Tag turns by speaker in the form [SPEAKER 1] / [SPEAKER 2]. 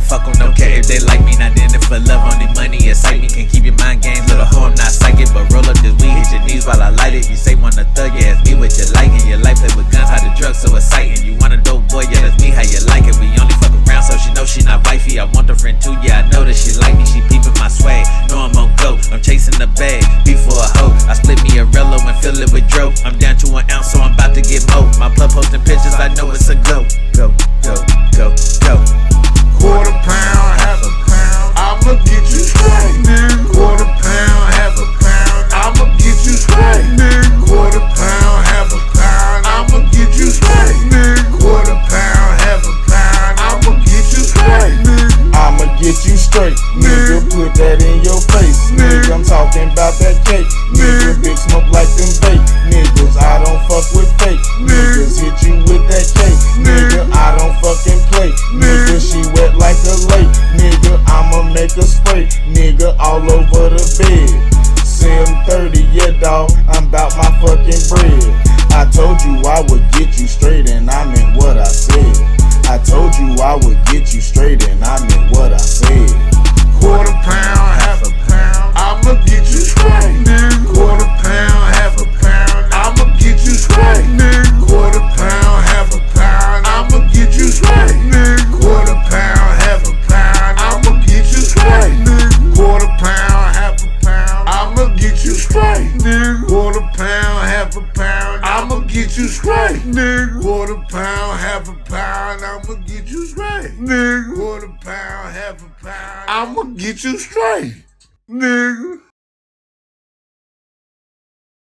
[SPEAKER 1] fuck on don't care if they like me. Not in it for love, only money excite me. Can keep your mind game, little hoe, I'm not psychic. But roll up this weed, hit your knees while I light it. You say wanna thug, yeah, ask me what you like. And your life play with guns, how the drugs so exciting. You want a dope boy, yeah, that's me how you like it. We only fuck around, so she know she not wifey. I want her friend too, yeah, I know that she like me. She peeping my sway, know I'm on go. I'm chasing the bag, before a hoe. I split me a rello and fill it with dope. I'm down
[SPEAKER 2] that in your face. Nigga, I'm talking about that cake. Nigga, big smoke like them bait. Niggas, I don't fuck with fake. Niggas hit you with that cake. Nigga, I don't fucking play. Nigga, she wet like a lake. Nigga, I'ma make a spray. Nigga, all over the bed. 730, yeah, dawg. I'm about my fucking bread. I told you I would get you straight, and I meant what I said. I told you I would get you straight, and I meant what I said.
[SPEAKER 3] Get you straight. Nigga. Quarter pound, half a pound, I'ma get you straight. Nigga. Quarter pound, half a pound, I'ma get you straight. Nigga.